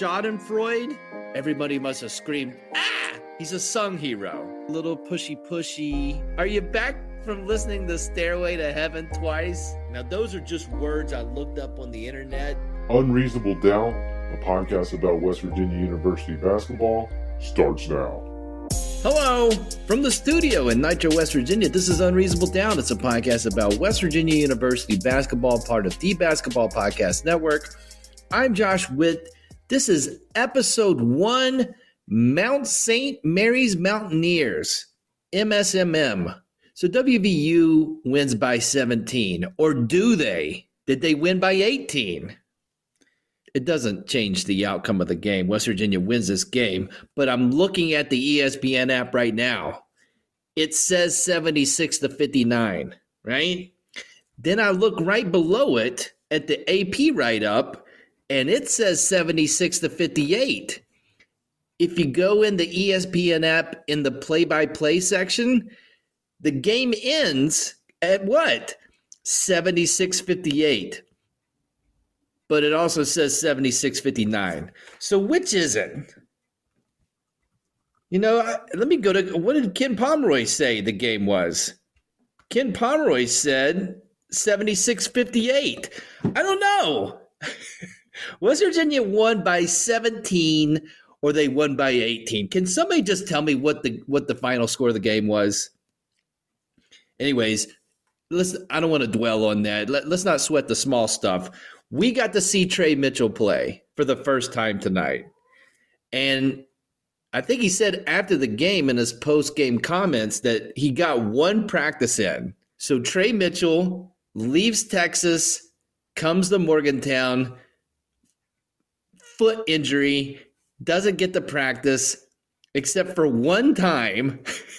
Schadenfreude, everybody must have screamed, ah! He's a sung hero. Little pushy pushy. Are you back from listening to Stairway to Heaven twice? Now, those are just words I looked up on the internet. Unreasonable Doubt, a podcast about West Virginia University basketball, starts now. Hello from the studio in Nitro, West Virginia. This is Unreasonable Doubt. It's a podcast about West Virginia University basketball, part of the Basketball Podcast Network. I'm Josh Witt. This is episode one Mount St. Mary's Mountaineers, MSMM. So WVU wins by 17, or do they? Did they win by 18? It doesn't change the outcome of the game. West Virginia wins this game, but I'm looking at the ESPN app right now. It says 76 to 59, right? Then I look right below it at the AP write up and it says 76 to 58. If you go in the ESPN app in the play by play section, the game ends at what? 76 58. But it also says 76 59. So which is it? You know, let me go to what did Ken Pomeroy say the game was? Ken Pomeroy said 76 58. I don't know. West Virginia won by 17 or they won by 18. Can somebody just tell me what the what the final score of the game was? Anyways, let's I don't want to dwell on that. Let, let's not sweat the small stuff. We got to see Tre Mitchell play for the first time tonight. And I think he said after the game in his post game comments that he got one practice in. So Tre Mitchell leaves Texas, comes to Morgantown, foot injury, doesn't get to practice except for one time.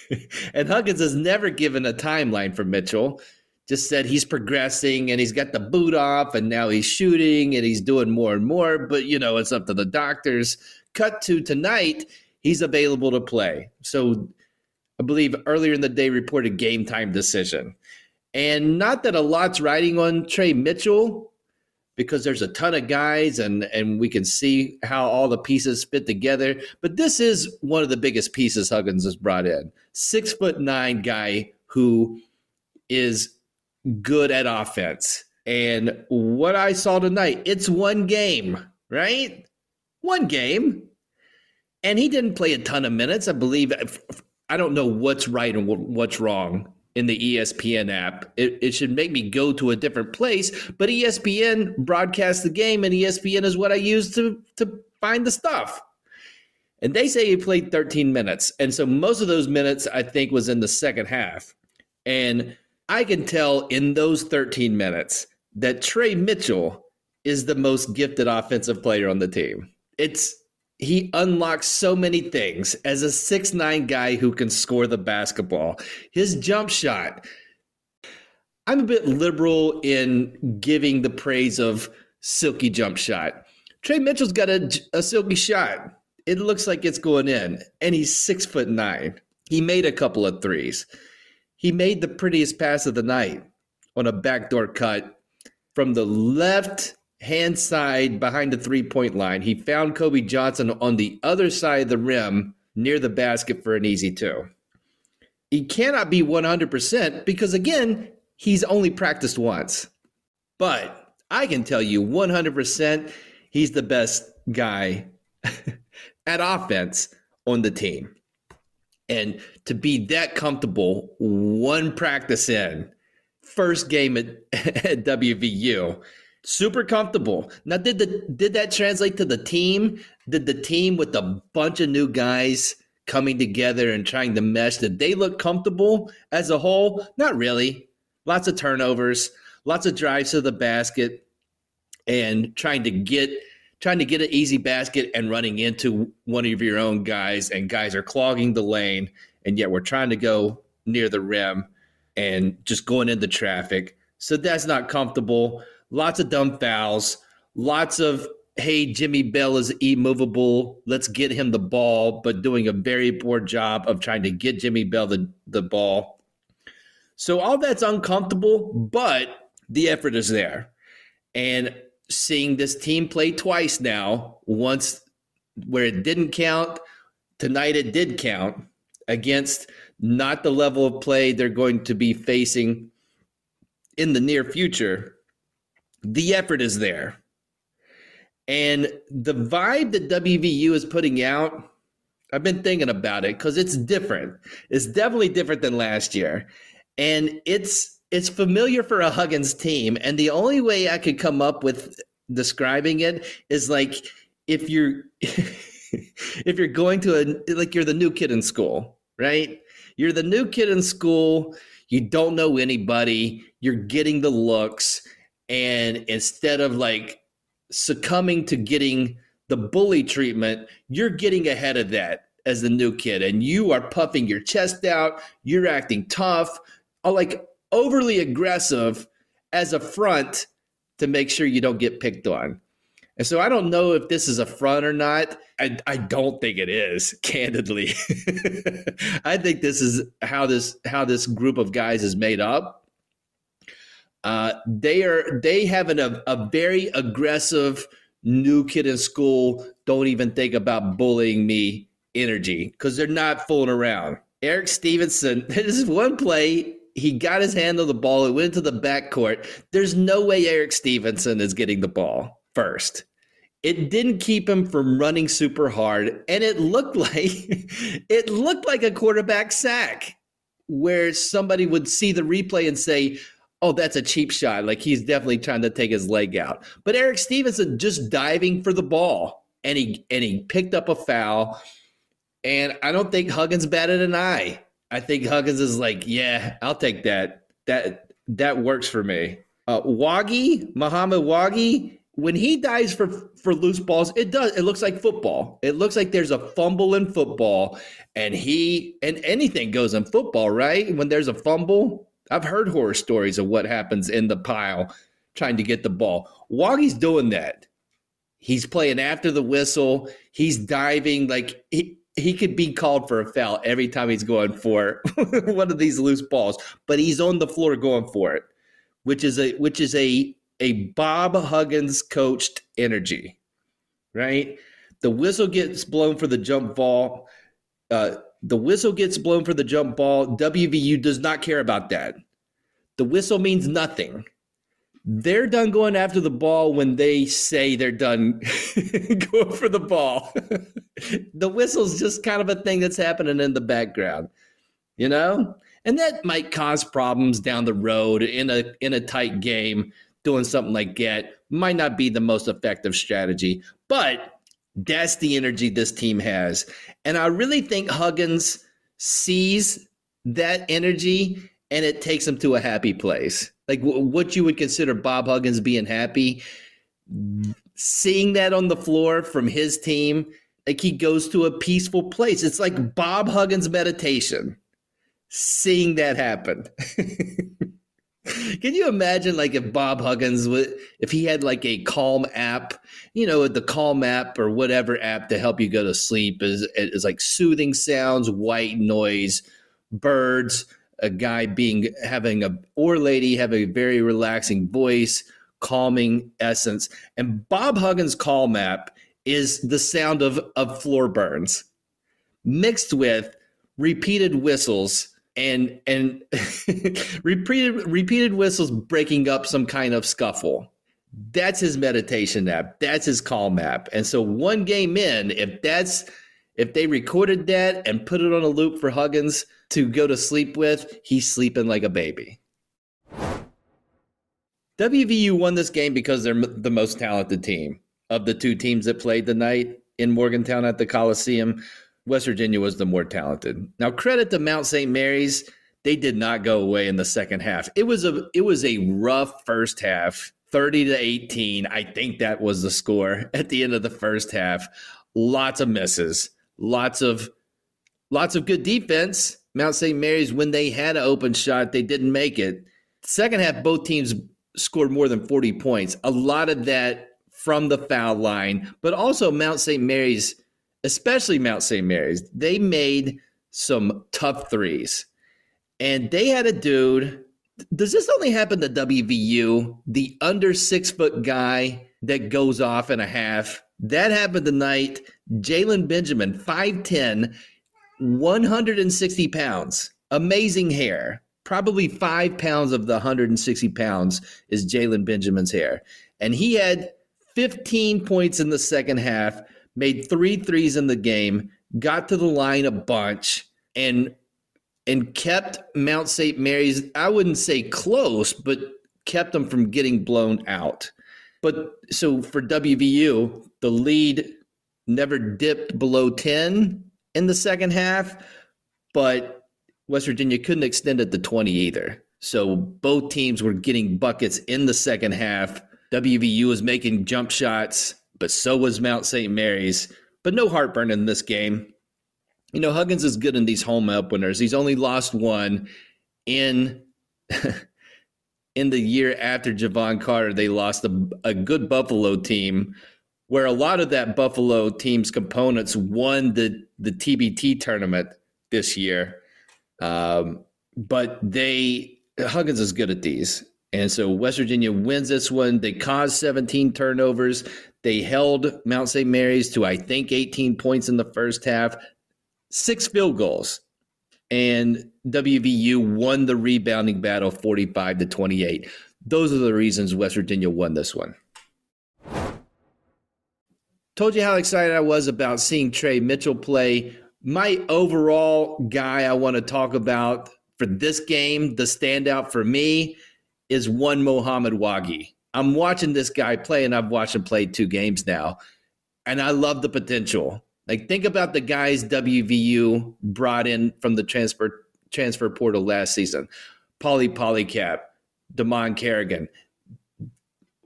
and Huggins has never given a timeline for Mitchell. Just said he's progressing and he's got the boot off and now he's shooting and he's doing more and more. But, you know, it's up to the doctors. Cut to tonight, he's available to play. So I believe earlier in the day reported game time decision. And not that a lot's riding on Tre Mitchell, because there's a ton of guys and and we can see how all the pieces fit together. But this is one of the biggest pieces Huggins has brought in. Six foot nine guy who is good at offense. And what I saw tonight, it's one game, right? One game. And he didn't play a ton of minutes. I believe I don't know what's right and what's wrong in the ESPN app. It, it should make me go to a different place, but ESPN broadcasts the game, and ESPN is what I use to to find the stuff. And they say he played 13 minutes, and so most of those minutes I think was in the second half. And I can tell in those 13 minutes that Tre Mitchell is the most gifted offensive player on the team. It's he unlocks so many things as a six nine guy who can score the basketball. His jump shot. I'm a bit liberal in giving the praise of silky jump shot. Tre Mitchell's got a, a silky shot. It looks like it's going in, and he's six foot nine. He made a couple of threes. He made the prettiest pass of the night on a backdoor cut from the left hand side behind the three point line. He found Kobe Johnson on the other side of the rim near the basket for an easy two. he cannot be 100% because, again, he's only practiced once. But I can tell you 100% he's the best guy at offense on the team. And to be that comfortable one practice in, first game at, at WVU, super comfortable. Now, did the did that translate to the team? Did the team with a bunch of new guys coming together and trying to mesh, did they look comfortable as a whole? Not really. Lots of turnovers, lots of drives to the basket, and trying to get trying to get an easy basket and running into one of your own guys, and guys are clogging the lane, and yet we're trying to go near the rim and just going into traffic. So that's not comfortable. Lots of dumb fouls, lots of hey, Jimmy Bell is immovable. Let's get him the ball, but doing a very poor job of trying to get Jimmy Bell the, the ball. So all that's uncomfortable, but the effort is there. And seeing this team play twice now, once where it didn't count, tonight it did count against not the level of play they're going to be facing in the near future. The effort is there. And the vibe that WVU is putting out, I've been thinking about it because it's different. It's definitely different than last year. And it's it's familiar for a Huggins team. And the only way I could come up with describing it is like if you're if you're going to a like you're the new kid in school, right? You're the new kid in school, you don't know anybody, you're getting the looks, and instead of like succumbing to getting the bully treatment, you're getting ahead of that as the new kid and you are puffing your chest out, you're acting tough, uh, like overly aggressive as a front to make sure you don't get picked on. And so I don't know if this is a front or not. I, I don't think it is, candidly. I think this is how this how this group of guys is made up. Uh, they are they have an, a, a very aggressive new kid in school. Don't even think about bullying me energy because they're not fooling around. Erik Stevenson, this is one play he got his hand on the ball. It went to the backcourt. There's no way Erik Stevenson is getting the ball first. It didn't keep him from running super hard, and it looked like it looked like a quarterback sack where somebody would see the replay and say, "Oh, that's a cheap shot." Like he's definitely trying to take his leg out. But Erik Stevenson just diving for the ball, and he and he picked up a foul. And I don't think Huggins batted an eye. I think Huggins is like, yeah, I'll take that. That that works for me. Uh, Wague, Mohamed Wague, when he dives for for loose balls, it does. It looks like football. It looks like there's a fumble in football, and he and anything goes in football, right? When there's a fumble, I've heard horror stories of what happens in the pile trying to get the ball. Wague's doing that. He's playing after the whistle. He's diving like he, he could be called for a foul every time he's going for one of these loose balls, but he's on the floor going for it, which is a which is a a Bob Huggins coached energy, right? The whistle gets blown for the jump ball. Uh, the whistle gets blown for the jump ball. WVU does not care about that. The whistle means nothing they're done going after the ball when they say they're done going for the ball. the whistle's just kind of a thing that's happening in the background, you know? And that might cause problems down the road in a in a tight game. Doing something like that might not be the most effective strategy, but that's the energy this team has. And I really think Huggins sees that energy and it takes him to a happy place like w- what you would consider Bob Huggins being happy. Seeing that on the floor from his team, like he goes to a peaceful place. It's like Bob Huggins meditation. Seeing that happen. Can you imagine like if Bob Huggins would if he had like a calm app, you know, the calm app or whatever app to help you go to sleep is is like soothing sounds, white noise, birds, a guy being having a or lady have a very relaxing voice, calming essence. And Bob Huggins' calm app is the sound of of floor burns mixed with repeated whistles and and repeated repeated whistles breaking up some kind of scuffle. That's his meditation app. That's his calm app. And so one game in, if that's if they recorded that and put it on a loop for Huggins to go to sleep with, he's sleeping like a baby. WVU won this game because they're the most talented team of the two teams that played the night in Morgantown at the Coliseum. West Virginia was the more talented. Now, credit to Mount St. Mary's; they did not go away in the second half. It was a it was a rough first half, thirty to eighteen. I think that was the score at the end of the first half. Lots of misses, lots of lots of good defense. Mount St. Mary's, when they had an open shot, they didn't make it. Second half, both teams scored more than 40 points. A lot of that from the foul line, but also Mount St. Mary's especially Mount St. Mary's, they made some tough threes. And they had a dude. Does this only happen to WVU? The under six foot guy that goes off in a half. That happened tonight. Jalen Benjamin, 5'10, 160 pounds. Amazing hair. Probably five pounds of the 160 pounds is Jalen Benjamin's hair. And he had 15 points in the second half made three threes in the game, got to the line a bunch, and and kept Mount St. Mary's, I wouldn't say close, but kept them from getting blown out. But so for WVU, the lead never dipped below 10 in the second half, but West Virginia couldn't extend it to 20 either. So both teams were getting buckets in the second half. WVU was making jump shots but so was Mount St. Mary's. But no heartburn in this game. You know, Huggins is good in these home openers. He's only lost one in in the year after Jevon Carter. They lost a, a good Buffalo team, where a lot of that Buffalo team's components won the the TBT tournament this year. Um, but they Huggins is good at these. And so West Virginia wins this one. They caused 17 turnovers. They held Mount St. Mary's to, I think, 18 points in the first half, six field goals. And WVU won the rebounding battle 45 to 28. Those are the reasons West Virginia won this one. Told you how excited I was about seeing Tre Mitchell play. My overall guy I want to talk about for this game, the standout for me, is one Mohamed Wague. I'm watching this guy play, and I've watched him play two games now, and I love the potential. Like think about the guys WVU brought in from the transfer transfer portal last season: Pauly Paulicap, Dimon Carrigan.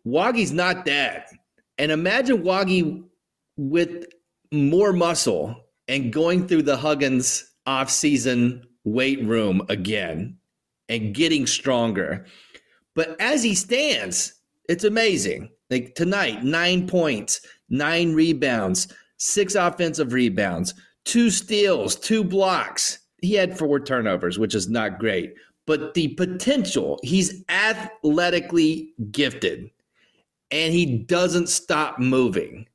Wague's not that, and imagine Wague with more muscle and going through the Huggins offseason weight room again and getting stronger. But as he stands, it's amazing. Like tonight, nine points, nine rebounds, six offensive rebounds, two steals, two blocks. He had four turnovers, which is not great. But the potential, he's athletically gifted and he doesn't stop moving.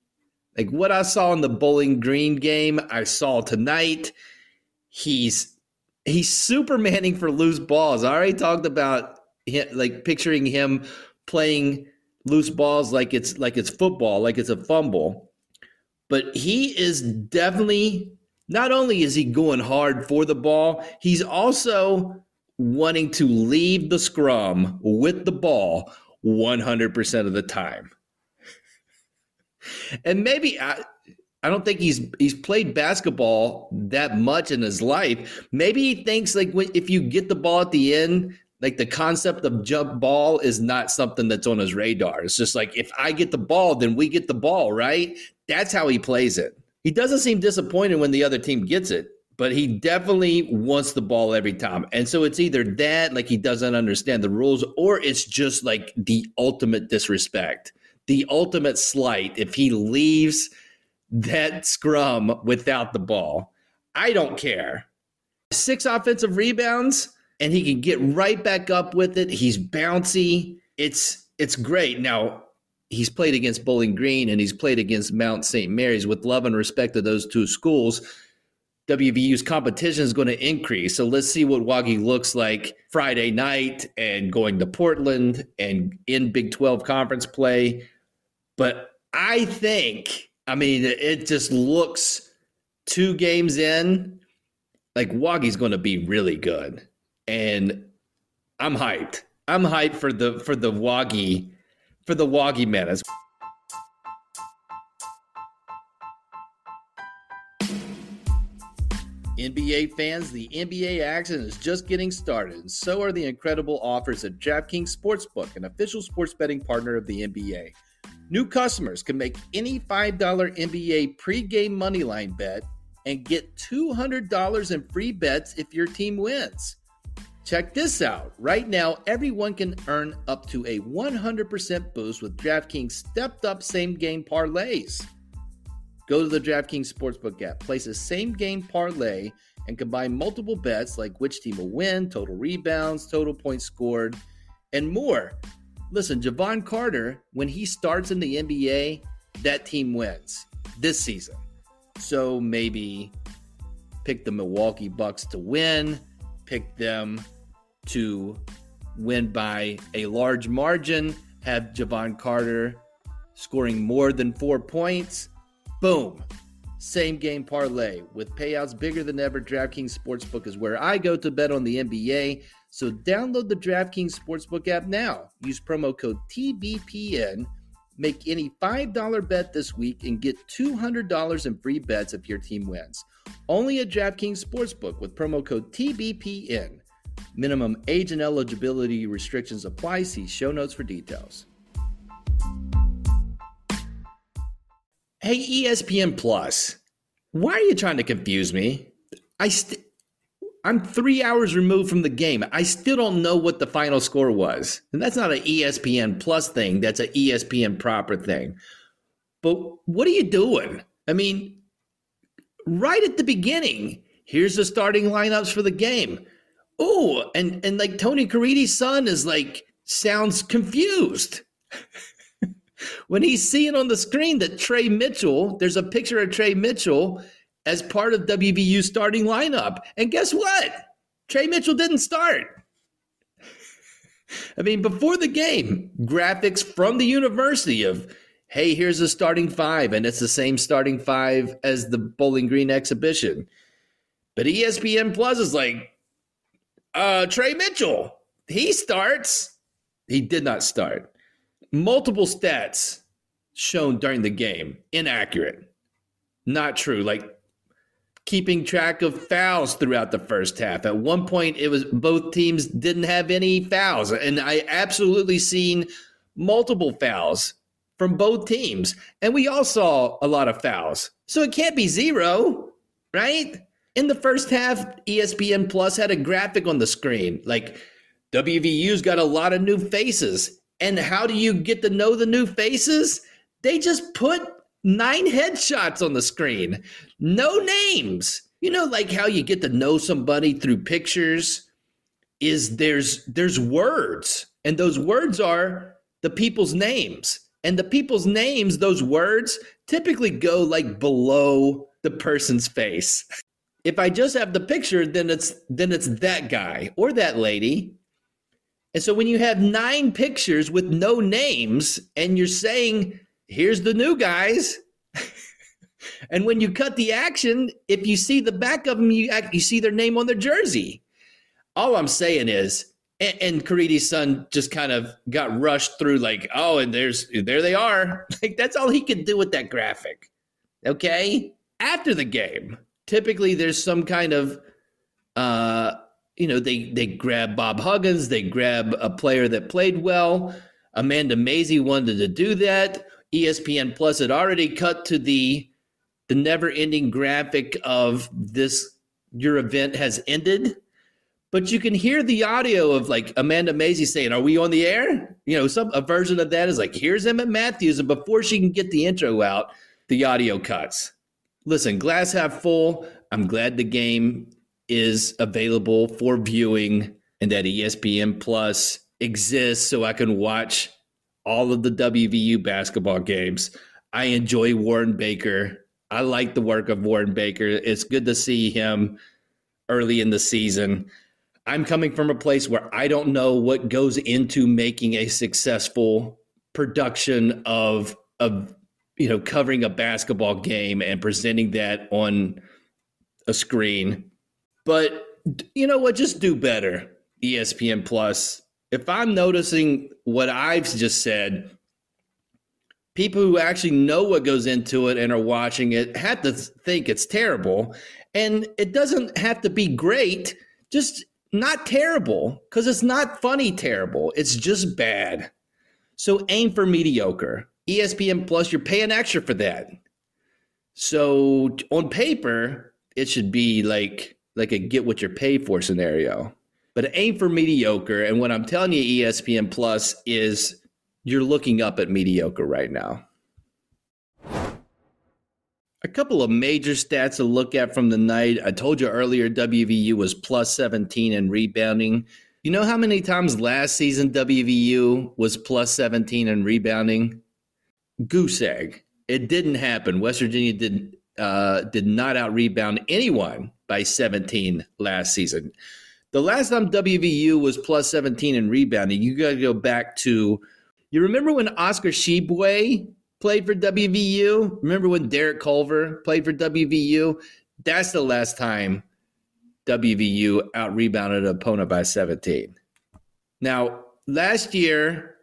Like what I saw in the Bowling Green game, I saw tonight. He's he's supermaning for loose balls. I already talked about like picturing him playing loose balls like it's like it's football, like it's a fumble. But he is definitely not only is he going hard for the ball, he's also wanting to leave the scrum with the ball 100% of the time. And maybe I I don't think he's he's played basketball that much in his life. Maybe he thinks like if you get the ball at the end, like the concept of jump ball is not something that's on his radar. It's just like if I get the ball, then we get the ball, right? That's how he plays it. He doesn't seem disappointed when the other team gets it, but he definitely wants the ball every time. And so it's either that, like he doesn't understand the rules, or it's just like the ultimate disrespect, the ultimate slight if he leaves that scrum without the ball. I don't care. Six offensive rebounds and he can get right back up with it. He's bouncy. It's it's great. Now he's played against Bowling Green and he's played against Mount St. Mary's with love and respect to those two schools. WVU's competition is going to increase. So let's see what Wague looks like Friday night and going to Portland and in Big 12 conference play. But I think, I mean, it just looks two games in like Wague's going to be really good. And I'm hyped. I'm hyped for the for the Wague for the Wague menace. NBA fans, the NBA action is just getting started, and so are the incredible offers at DraftKings Sportsbook, an official sports betting partner of the NBA. New customers can make any $5 NBA pregame moneyline bet and get $200 in free bets if your team wins. Check this out. Right now, everyone can earn up to a 100% boost with DraftKings stepped up same game parlays. Go to the DraftKings Sportsbook app, place a same game parlay, and combine multiple bets like which team will win, total rebounds, total points scored, and more. Listen, Jevon Carter, when he starts in the NBA, that team wins this season. So maybe pick the Milwaukee Bucks to win, pick them to win by a large margin, have Jevon Carter scoring more than four points Boom. Same game parlay with payouts bigger than ever. DraftKings Sportsbook is where I go to bet on the NBA. So download the DraftKings Sportsbook app now. Use promo code TBPN. Make any $5 bet this week and get $200 in free bets if your team wins. Only at DraftKings Sportsbook with promo code TBPN. Minimum age and eligibility restrictions apply. See show notes for details. Hey, ESPN Plus, why are you trying to confuse me? I st- I'm three hours removed from the game. I still don't know what the final score was. And that's not an ESPN Plus thing, that's an ESPN proper thing. But what are you doing? I mean, right at the beginning, here's the starting lineups for the game. Oh, and and like Tony Caridi's son is like sounds confused. when he's seeing on the screen that Tre Mitchell, there's a picture of Tre Mitchell as part of WVU's starting lineup. And guess what? Tre Mitchell didn't start. I mean, before the game, graphics from the university of, hey, here's the starting five, and it's the same starting five as the Bowling Green exhibition. But ESPN Plus is like, uh, Tre Mitchell, he starts. He did not start multiple stats shown during the game inaccurate, not true. Like keeping track of fouls throughout the first half. At one point, it was both teams didn't have any fouls, and I absolutely seen multiple fouls from both teams, and we all saw a lot of fouls. So it can't be zero, right? In the first half, ESPN Plus had a graphic on the screen like WVU's got a lot of new faces and how do you get to know the new faces? They just put nine headshots on the screen, no names. You know, like how you get to know somebody through pictures is there's there's words, and those words are the people's names. And the people's names, those words typically go like below the person's face. If I just have the picture, then it's then it's that guy or that lady and so when you have nine pictures with no names and you're saying, here's the new guys. and when you cut the action, if you see the back of them, you, you see their name on their jersey. All I'm saying is, and, and Caridi's son just kind of got rushed through, like, oh, and there's there they are. Like that's all he could do with that graphic. Okay. After the game, typically there's some kind of uh you know, they they grab Bob Huggins, they grab a player that played well. Amanda Mazey wanted to do that. ESPN Plus had already cut to the the never-ending graphic of this your event has ended. But you can hear the audio of like Amanda Mazey saying, Are we on the air? You know, some a version of that is like, here's Emmitt Matthews. And before she can get the intro out, the audio cuts. Listen, glass half full. I'm glad the game is available for viewing and that ESPN Plus exists so I can watch all of the WVU basketball games. I enjoy Warren Baker. I like the work of Warren Baker. It's good to see him early in the season. I'm coming from a place where I don't know what goes into making a successful production of of you know covering a basketball game and presenting that on a screen. But you know what? Just do better, ESPN Plus. If I'm noticing what I've just said, people who actually know what goes into it and are watching it have to think it's terrible. And it doesn't have to be great, just not terrible, because it's not funny terrible. It's just bad. So aim for mediocre. ESPN Plus, you're paying extra for that. So on paper, it should be like like a get what you're paid for scenario. But aim for mediocre. And what I'm telling you, ESPN Plus, is you're looking up at mediocre right now. A couple of major stats to look at from the night. I told you earlier WVU was plus 17 in rebounding. You know how many times last season WVU was plus 17 in rebounding? Goose egg. It didn't happen. West Virginia did uh, did not out rebound anyone by 17 last season. The last time WVU was plus 17 in rebounding, you got to go back to. You remember when Oscar Tshiebwe played for WVU? Remember when Derek Culver played for WVU? That's the last time WVU out rebounded an opponent by 17. Now, last year,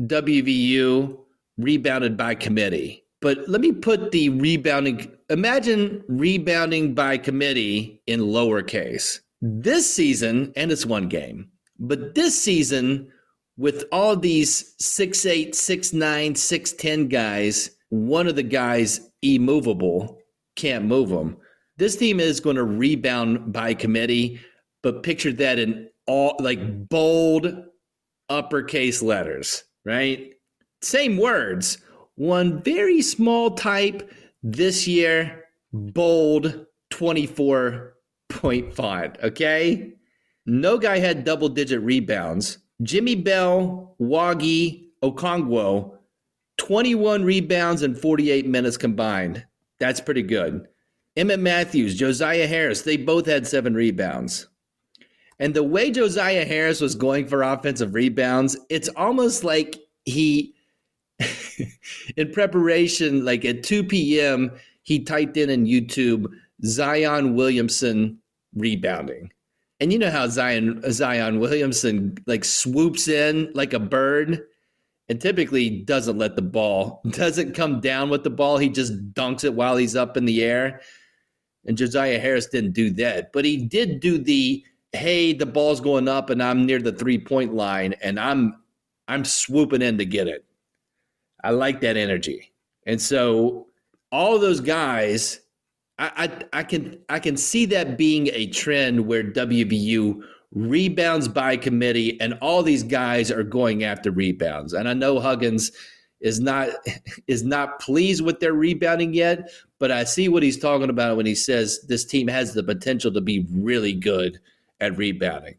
WVU rebounded by committee. But let me put the rebounding, imagine rebounding by committee in lowercase. This season, and it's one game, but this season, with all these six eight, six nine, six ten guys, one of the guys immovable, can't move them. This team is going to rebound by committee, but picture that in all like bold uppercase letters, right? Same words, one very small type this year, bold 24 point font. Okay. No guy had double digit rebounds. Jimmy Bell, Wague, Okonkwo, 21 rebounds in 48 minutes combined. That's pretty good. Emmitt Matthews, Josiah Harris, they both had seven rebounds. And the way Josiah Harris was going for offensive rebounds, it's almost like he, in preparation, like at 2 p.m., he typed in in YouTube Zion Williamson rebounding. And you know how Zion uh, Zion Williamson like swoops in like a bird and typically doesn't let the ball doesn't come down with the ball. He just dunks it while he's up in the air. And Josiah Harris didn't do that, but he did do the hey, the ball's going up and I'm near the three-point line and I'm I'm swooping in to get it. I like that energy. And so all those guys I, I, can I can see that being a trend where WVU rebounds by committee and all these guys are going after rebounds. And I know Huggins is not is not pleased with their rebounding yet, but I see what he's talking about when he says this team has the potential to be really good at rebounding.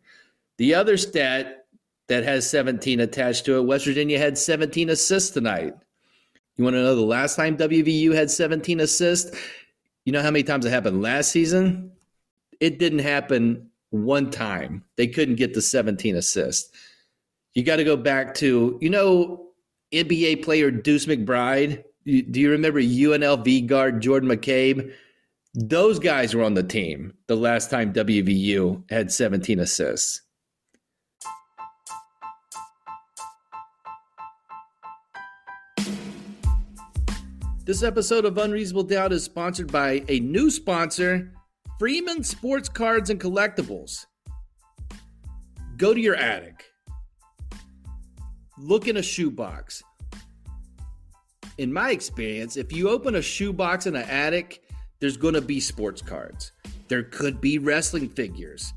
The other stat that has 17 attached to it, West Virginia had 17 assists tonight. You want to know the last time WVU had 17 assists? You know how many times it happened last season? It didn't happen one time. They couldn't get the 17 assists. You got to go back to, you know, NBA player Deuce McBride. Do you remember UNLV guard Jordan McCabe? Those guys were on the team the last time WVU had 17 assists. This episode of Unreasonable Doubt is sponsored by a new sponsor, Freeman Sports Cards and Collectibles. Go to your attic. Look in a shoebox. In my experience, if you open a shoebox in an attic, there's going to be sports cards. There could be wrestling figures,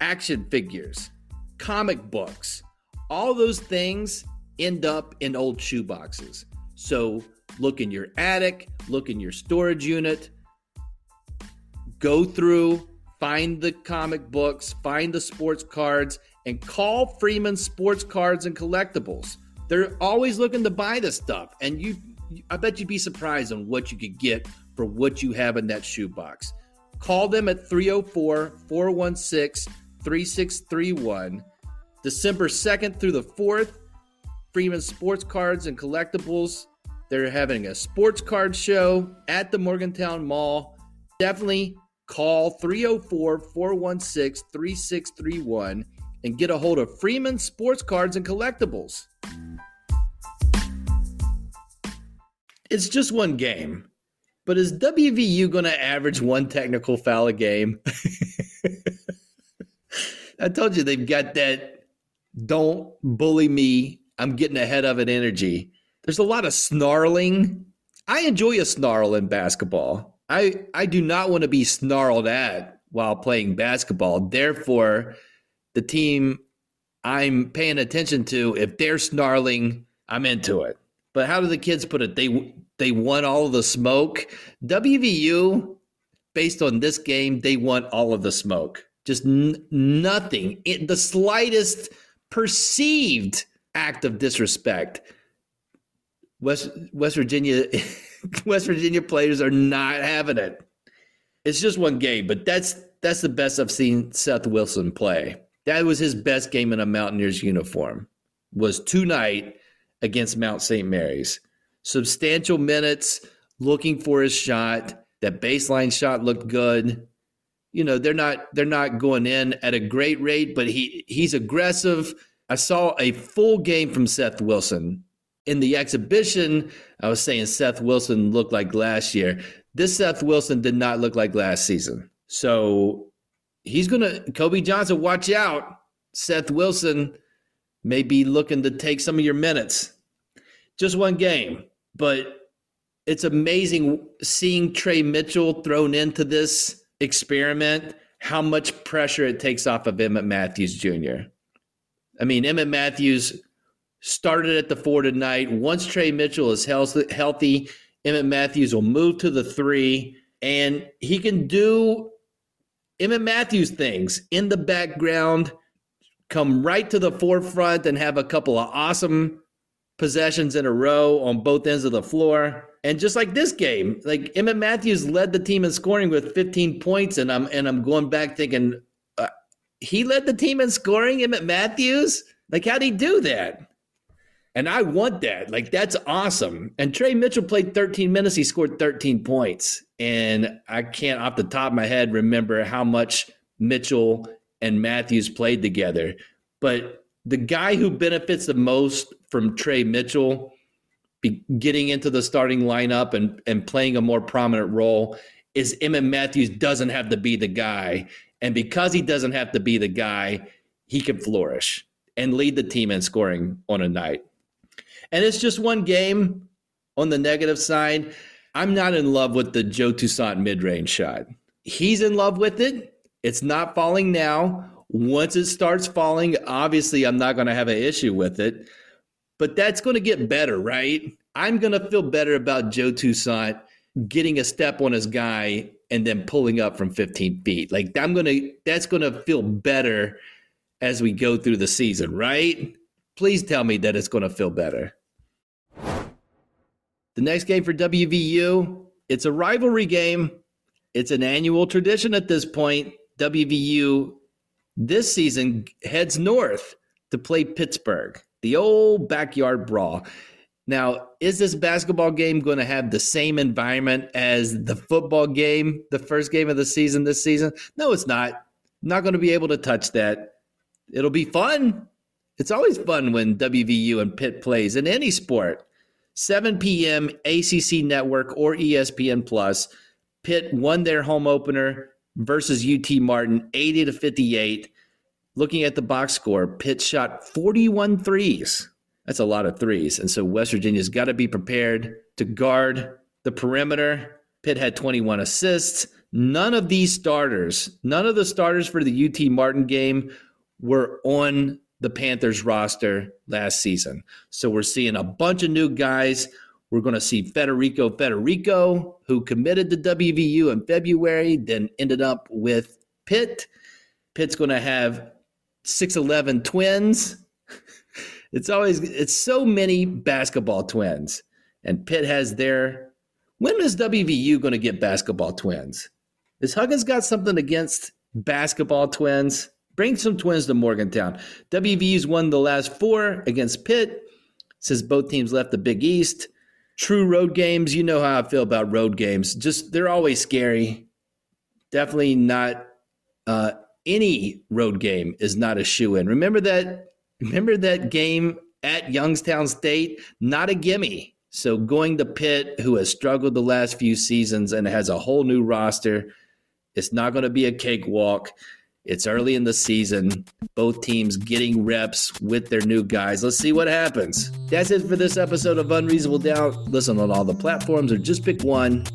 action figures, comic books. All those things end up in old shoeboxes. So, look in your attic, look in your storage unit, go through, find the comic books, find the sports cards, and call Freeman Sports Cards and Collectibles. They're always looking to buy this stuff, and you, I bet you'd be surprised on what you could get for what you have in that shoebox. Call them at 304 416 3631. December 2nd through the 4th, Freeman Sports Cards and Collectibles. They're having a sports card show at the Morgantown Mall. Definitely call 304 416 3631 and get a hold of Freeman Sports Cards and Collectibles. It's just one game, but is WVU going to average one technical foul a game? I told you they've got that don't bully me, I'm getting ahead of it energy. There's a lot of snarling. I enjoy a snarl in basketball. I, I do not want to be snarled at while playing basketball. Therefore, the team I'm paying attention to, if they're snarling, I'm into it. But how do the kids put it? They they want all of the smoke. WVU, based on this game, they want all of the smoke. Just n- nothing. It, the slightest perceived act of disrespect. West West Virginia West Virginia players are not having it. It's just one game, but that's that's the best I've seen Seth Wilson play. That was his best game in a Mountaineers uniform. Was tonight against Mount St. Mary's. Substantial minutes, looking for his shot. That baseline shot looked good. You know, they're not they're not going in at a great rate, but he he's aggressive. I saw a full game from Seth Wilson. In the exhibition, I was saying Seth Wilson looked like last year. This Seth Wilson did not look like last season. So he's going to, Kobe Johnson, watch out. Seth Wilson may be looking to take some of your minutes. Just one game, but it's amazing seeing Tre Mitchell thrown into this experiment, how much pressure it takes off of Emmitt Matthews Jr. I mean, Emmitt Matthews started at the four tonight. Once Tre Mitchell is healthy, Emmitt Matthews will move to the three, and he can do Emmitt Matthews things in the background, come right to the forefront, and have a couple of awesome possessions in a row on both ends of the floor. And just like this game, like Emmitt Matthews led the team in scoring with 15 points, and I'm and I'm going back thinking uh, he led the team in scoring. Emmitt Matthews, like how'd he do that? And I want that. Like, that's awesome. And Tre Mitchell played 13 minutes. He scored 13 points. And I can't, off the top of my head, remember how much Mitchell and Matthews played together. But the guy who benefits the most from Tre Mitchell getting into the starting lineup and, and playing a more prominent role is Emmitt Matthews doesn't have to be the guy. And because he doesn't have to be the guy, he can flourish and lead the team in scoring on a night. And it's just one game on the negative side. I'm not in love with the Joe Toussaint mid range shot. He's in love with it. It's not falling now. Once it starts falling, obviously, I'm not going to have an issue with it. But that's going to get better, right? I'm going to feel better about Joe Toussaint getting a step on his guy and then pulling up from 15 feet. Like I'm going to, that's going to feel better as we go through the season, right? Please tell me that it's going to feel better. The next game for WVU, it's a rivalry game. It's an annual tradition at this point. WVU this season heads north to play Pittsburgh, the old backyard brawl. Now, is this basketball game going to have the same environment as the football game, the first game of the season this season? No, it's not. Not going to be able to touch that. It'll be fun. It's always fun when WVU and Pitt plays in any sport. 7 p.m. ACC Network or ESPN Plus. Pitt won their home opener versus UT Martin 80 to 58. Looking at the box score, Pitt shot 41 threes. That's a lot of threes. And so West Virginia's got to be prepared to guard the perimeter. Pitt had 21 assists. None of these starters, none of the starters for the UT Martin game were on the Panthers roster last season. So we're seeing a bunch of new guys. We're going to see Federiko Federiko, who committed to WVU in February, then ended up with Pitt. Pitt's going to have 6'11 twins. it's always, it's so many basketball twins. And Pitt has their When is WVU going to get basketball twins? Is Huggins got something against basketball twins? Bring some twins to Morgantown. WVU's won the last four against Pitt since both teams left the Big East. True road games, you know how I feel about road games. Just they're always scary. Definitely not uh, any road game is not a shoe in. Remember that remember that game at Youngstown State? Not a gimme. So going to Pitt, who has struggled the last few seasons and has a whole new roster, it's not going to be a cakewalk. It's early in the season. Both teams getting reps with their new guys. Let's see what happens. That's it for this episode of Unreasonable Doubt. Listen on all the platforms or just pick one.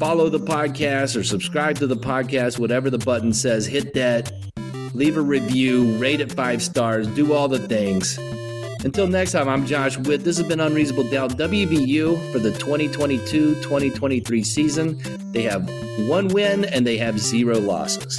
Follow the podcast or subscribe to the podcast, whatever the button says. Hit that. Leave a review, rate it five stars, do all the things. Until next time, I'm Josh Witt. This has been Unreasonable Doubt WVU for the 2022 2023 season. They have one win and they have zero losses.